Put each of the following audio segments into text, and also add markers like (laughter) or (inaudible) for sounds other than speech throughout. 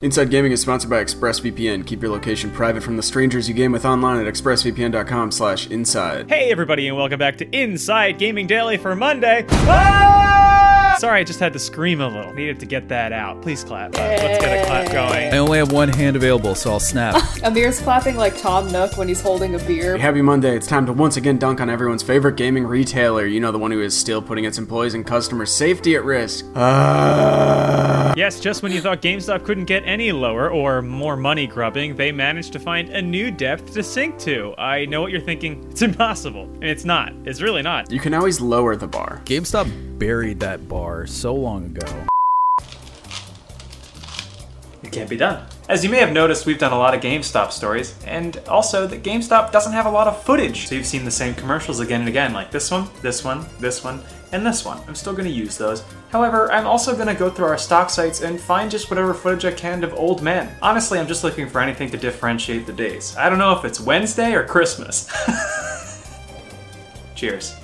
Inside Gaming is sponsored by ExpressVPN. Keep your location private from the strangers you game with online at expressvpn.com slash inside. Hey everybody and welcome back to Inside Gaming Daily for Monday. Ah! Sorry, I just had to scream a little. Needed to get that out. Please clap. Uh, let's get a clap going. I only have one hand available, so I'll snap. (laughs) Amir's clapping like Tom Nook when he's holding a beer. Happy Monday. It's time to once again dunk on everyone's favorite gaming retailer. You know, the one who is still putting its employees and customers' safety at risk. Uh... Yes, just when you thought GameStop couldn't get any lower or more money grubbing, they managed to find a new depth to sink to. I know what you're thinking. It's impossible. And it's not. It's really not. You can always lower the bar. GameStop buried that bar so long ago. It can't be done. As you may have noticed, we've done a lot of GameStop stories, and also that GameStop doesn't have a lot of footage. So you've seen the same commercials again and again, like this one, this one, this one, and this one. I'm still gonna use those. However, I'm also gonna go through our stock sites and find just whatever footage I can of old men. Honestly, I'm just looking for anything to differentiate the days. I don't know if it's Wednesday or Christmas. (laughs) Cheers.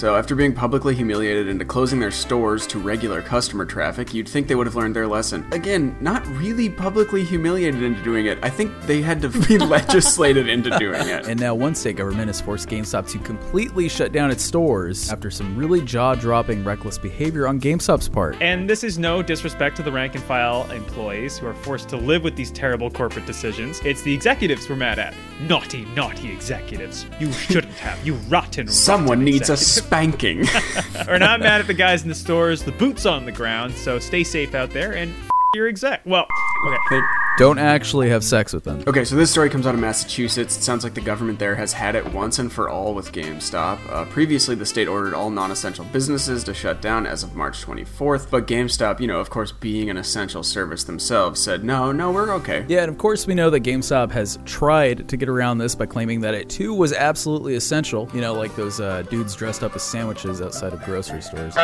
So, after being publicly humiliated into closing their stores to regular customer traffic, you'd think they would have learned their lesson. Again, not really publicly humiliated into doing it. I think they had to be (laughs) legislated into doing it. And now one state government has forced GameStop to completely shut down its stores after some really jaw-dropping reckless behavior on GameStop's part. And this is no disrespect to the rank and file employees who are forced to live with these terrible corporate decisions. It's the executives we're mad at. Naughty, naughty executives. You shouldn't have. You rotten. Someone rotten needs a executive. Spanking. (laughs) We're not mad at the guys in the stores, the boots on the ground, so stay safe out there and f- your exec. Well, okay. Don't actually have sex with them. Okay, so this story comes out of Massachusetts. It sounds like the government there has had it once and for all with GameStop. Uh, previously, the state ordered all non essential businesses to shut down as of March 24th, but GameStop, you know, of course, being an essential service themselves, said, no, no, we're okay. Yeah, and of course we know that GameStop has tried to get around this by claiming that it too was absolutely essential. You know, like those uh, dudes dressed up as sandwiches outside of grocery stores.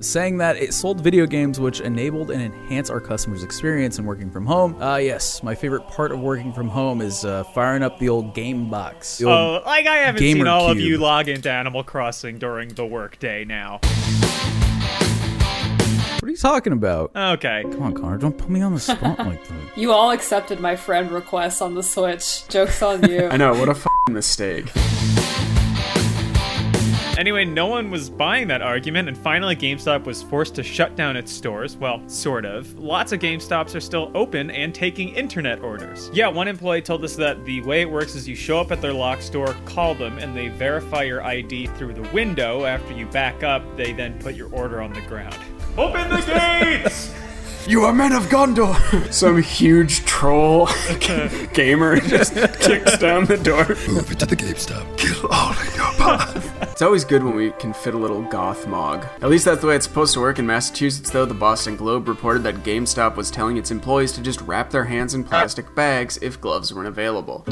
Saying that it sold video games which enabled and enhanced our customers' experience in working from home. Ah, yes, my favorite part of working from home is uh, firing up the old game box. Old- Oh, like I haven't Gamer seen all of you log into Animal Crossing during the workday now. what are you talking about? Okay. Come on, Connor, don't put me on the spot like that. (laughs) You all accepted my friend requests on the Switch. Joke's on you. (laughs) I know, what a mistake. Anyway, no one was buying that argument, and finally GameStop was forced to shut down its stores. Well, sort of. Lots of GameStops are still open and taking internet orders. Yeah, one employee told us that the way it works is you show up at their lock store, call them, and they verify your ID through the window. After you back up, they then put your order on the ground. Open the gates! (laughs) You are men of Gondor! (laughs) Some huge troll (laughs) gamer just kicks down the door. Move it to the GameStop. Kill all of your path. It's always good when we can fit a little Gothmog. At least that's the way it's supposed to work in Massachusetts, though. The Boston Globe reported that GameStop was telling its employees to just wrap their hands in plastic bags if gloves weren't available.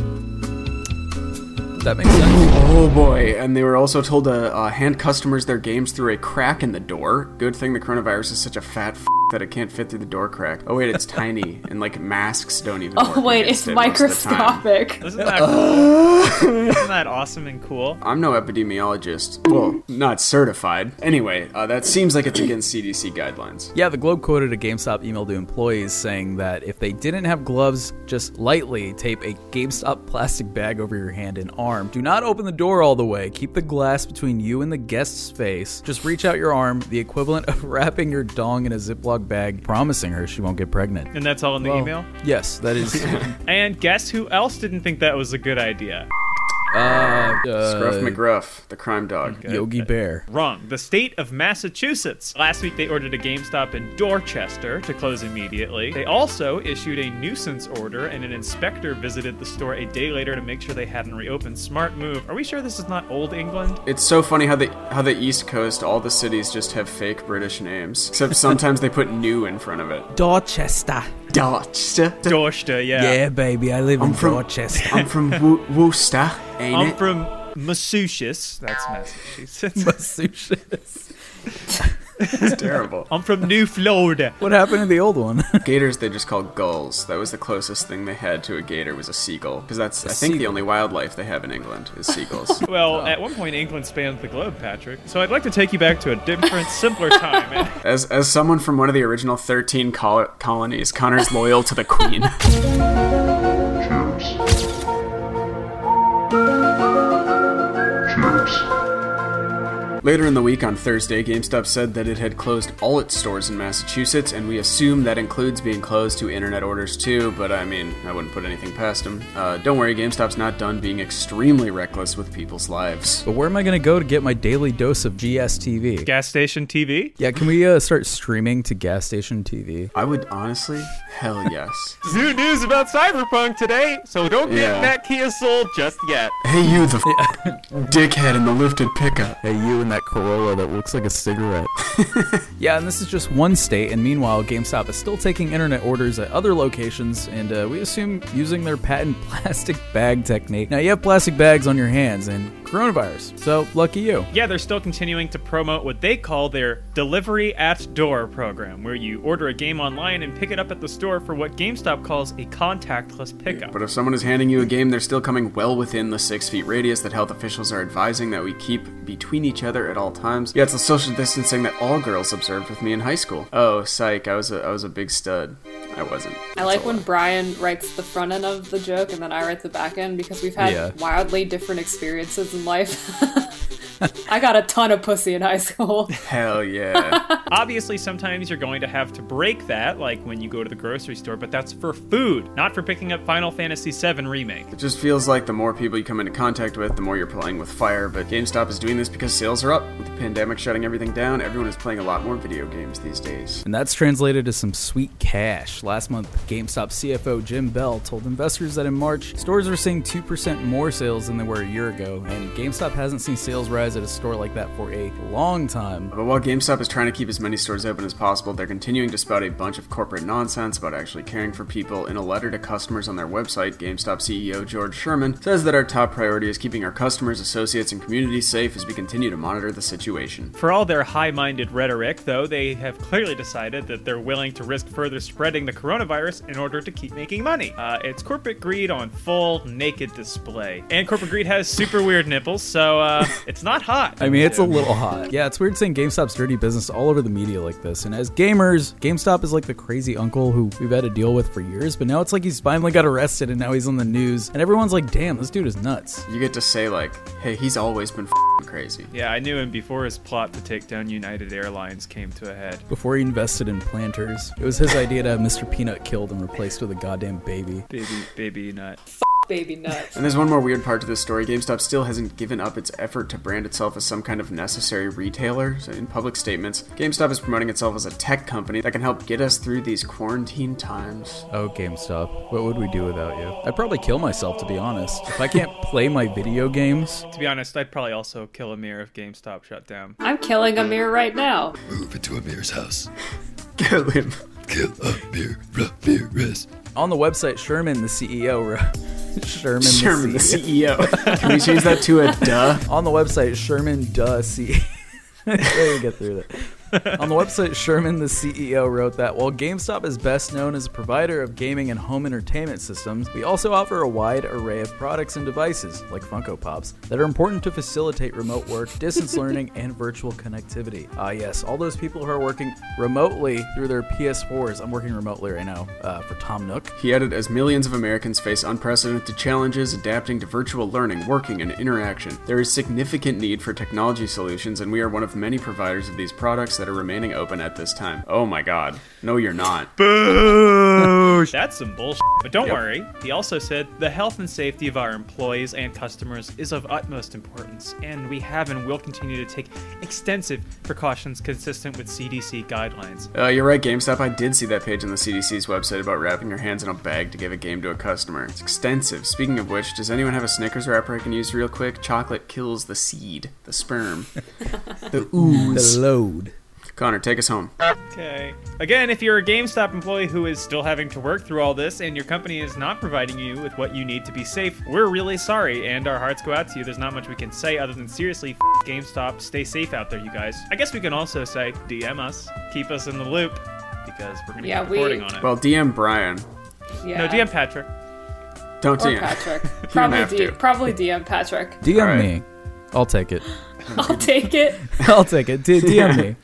That makes sense. Oh boy, and they were also told to uh, hand customers their games through a crack in the door. Good thing the coronavirus is such a fat f- that it can't fit through the door crack. Oh wait, it's (laughs) tiny, and like masks don't even work oh wait, it's it most of the time. microscopic. Isn't that (laughs) cool? Isn't that awesome and cool? I'm no epidemiologist. Well, not certified. Anyway, uh, that seems like it's against CDC guidelines. Yeah, the Globe quoted a GameStop email to employees saying that if they didn't have gloves, just lightly tape a GameStop plastic bag over your hand and arm. Do not open the door all the way. Keep the glass between you and the guest's face. Just reach out your arm, the equivalent of (laughs) wrapping your dong in a Ziploc bag, promising her she won't get pregnant. And that's all in the Well, email? Yes, that is. (laughs) (laughs) And guess who else didn't think that was a good idea? Uh, Scruff uh, McGruff, the crime dog. Yogi Bear. Wrong. The state of Massachusetts. Last week they ordered a GameStop in Dorchester to close immediately. They also issued a nuisance order, and an inspector visited the store a day later to make sure they hadn't reopened. Smart move. Are we sure this is not Old England? It's so funny how the how the East Coast, all the cities just have fake British names. Except sometimes they put new in front of it. Dorchester. Dorchester. Dorchester, yeah. Yeah, baby, I live in I'm from Dorchester. I'm from Wo- Worcester, ain't I'm it? from Massachusetts. That's Massachusetts. Massachusetts. (laughs) It's terrible. I'm from New Florida. What happened to the old one? (laughs) Gators they just called gulls. That was the closest thing they had to a gator was a seagull. Because that's, I think, the only wildlife they have in England is seagulls. (laughs) Well, at one point, England spanned the globe, Patrick. So I'd like to take you back to a different, simpler time. as, as someone from one of the original 13 col- colonies, Connor's loyal to the queen. Later in the week on Thursday, GameStop said that it had closed all its stores in Massachusetts, and we assume that includes being closed to internet orders too, but I mean, I wouldn't put anything past them. Uh, don't worry, GameStop's not done being extremely reckless with people's lives. but where am I going to go to get my daily dose of GSTV? Gas station TV? Yeah, can we uh, start streaming to gas station TV? I would honestly, hell yes. (laughs) New news about Cyberpunk today, so don't Yeah. get that Kia sold just yet. Hey, you, the f- (laughs) dickhead in the lifted pickup. Hey, you in that Corolla that looks like a cigarette. (laughs) yeah, and this is just one state, and meanwhile, GameStop is still taking internet orders at other locations, and uh, we assume using their patent plastic bag technique. Now, you have plastic bags on your hands, and coronavirus, so lucky you. Yeah, they're still continuing to promote what they call their delivery at door program, where you order a game online and pick it up at the store for what GameStop calls a contactless pickup. But if someone is handing you a game, they're still coming well within the six feet radius that health officials are advising that we keep between each other at all times. Yeah, it's the social distancing that all girls observed with me in high school. Oh, psych! I was a I was a big stud. I wasn't. I like when Brian writes the front end of the joke and then I write the back end because we've had Yeah. wildly different experiences in life. (laughs) (laughs) I got a ton of pussy in high school. Hell yeah. (laughs) Obviously, sometimes you're going to have to break that, like when you go to the grocery store, but that's for food, not for picking up Final Fantasy VII Remake. it just feels like the more people you come into contact with, the more you're playing with fire. But GameStop is doing this because sales are up. With the pandemic shutting everything down, everyone is playing a lot more video games these days. And that's translated to some sweet cash. Last month, GameStop CFO Jim Bell told investors that in March, stores are seeing 2% more sales than they were a year ago, and GameStop hasn't seen sales rise at a store like that for a long time. But while GameStop is trying to keep as many stores open as possible, they're continuing to spout a bunch of corporate nonsense about actually caring for people. In a letter to customers on their website, GameStop CEO George Sherman says that our top priority is keeping our customers, associates, and communities safe as we continue to monitor the situation. For all their high minded rhetoric, though, they have clearly decided that they're willing to risk further spreading the coronavirus in order to keep making money. Uh, it's corporate greed on full naked display. And corporate greed has super weird nipples, so uh, it's not hot. I mean, it's a little hot. Yeah, it's weird seeing GameStop's dirty business all over the media like this. And as gamers, GameStop is like the crazy uncle who we've had to deal with for years, but now it's like he's finally got arrested and now he's on the news. And everyone's like, damn, this dude is nuts. You get to say, like, hey, he's always been f***ing crazy. Yeah, I knew him before his plot to take down United Airlines came to a head. Before he invested in Planters, it was his idea to have Mr. Peanut killed and replaced with a goddamn baby. Baby, baby nut. Baby nut. (laughs) And there's one more weird part to this story. GameStop still hasn't given up its effort to brand itself as some kind of necessary retailer. So in public statements, GameStop is promoting itself as a tech company that can help get us through these quarantine times. Oh, GameStop, what would we do without you? I'd probably kill myself, to be honest. If I can't (laughs) play my video games, To be honest, I'd probably also kill Amir if GameStop shut down. I'm killing Amir right now. Move into Amir's house. (laughs) Kill him. Kill Amir Ramirez. on the website, Sherman, the CEO, wrote, Sherman, Sherman, the the CEO. CEO. (laughs) Can we change that to a duh? on the website, Sherman, duh, C. (laughs) there you get through that. (laughs) On the website, Sherman, the CEO, wrote that while GameStop is best known as a provider of gaming and home entertainment systems, we also offer a wide array of products and devices, like Funko Pops, that are important to facilitate remote work, distance (laughs) learning, and virtual connectivity. Ah, yes, all those people who are working remotely through their PS4s. I'm working remotely right now uh, for Tom Nook. He added, as millions of Americans face unprecedented challenges adapting to virtual learning, working, and interaction, there is significant need for technology solutions, and we are one of many providers of these products that are remaining open at this time. Oh my god. No, you're not. That's some bullshit. But don't Yep. worry, he also said the health and safety of our employees and customers is of utmost importance, and we have and will continue to take extensive precautions consistent with CDC guidelines. Uh, you're right, GameStop. I did see that page on the CDC's website about wrapping your hands in a bag to give a game to a customer. It's extensive. Speaking of which, does anyone have a Snickers wrapper I can use real quick? Chocolate kills the seed, the sperm, (laughs) the ooze. The load. Connor, take us home. Okay. Again, if you're a GameStop employee who is still having to work through all this and your company is not providing you with what you need to be safe, we're really sorry and our hearts go out to you. There's not much we can say other than seriously, f- GameStop, stay safe out there, you guys. I guess we can also say DM us, keep us in the loop because we're going to Yeah, keep we- on it. Well, DM Brian. Yeah. no, DM Patrick. Don't or DM. (laughs) Patrick. don't Probably, have D- to. probably DM Patrick. DM All right. me. I'll take it. (laughs) I'll take it. (laughs) I'll take it. D- DM me.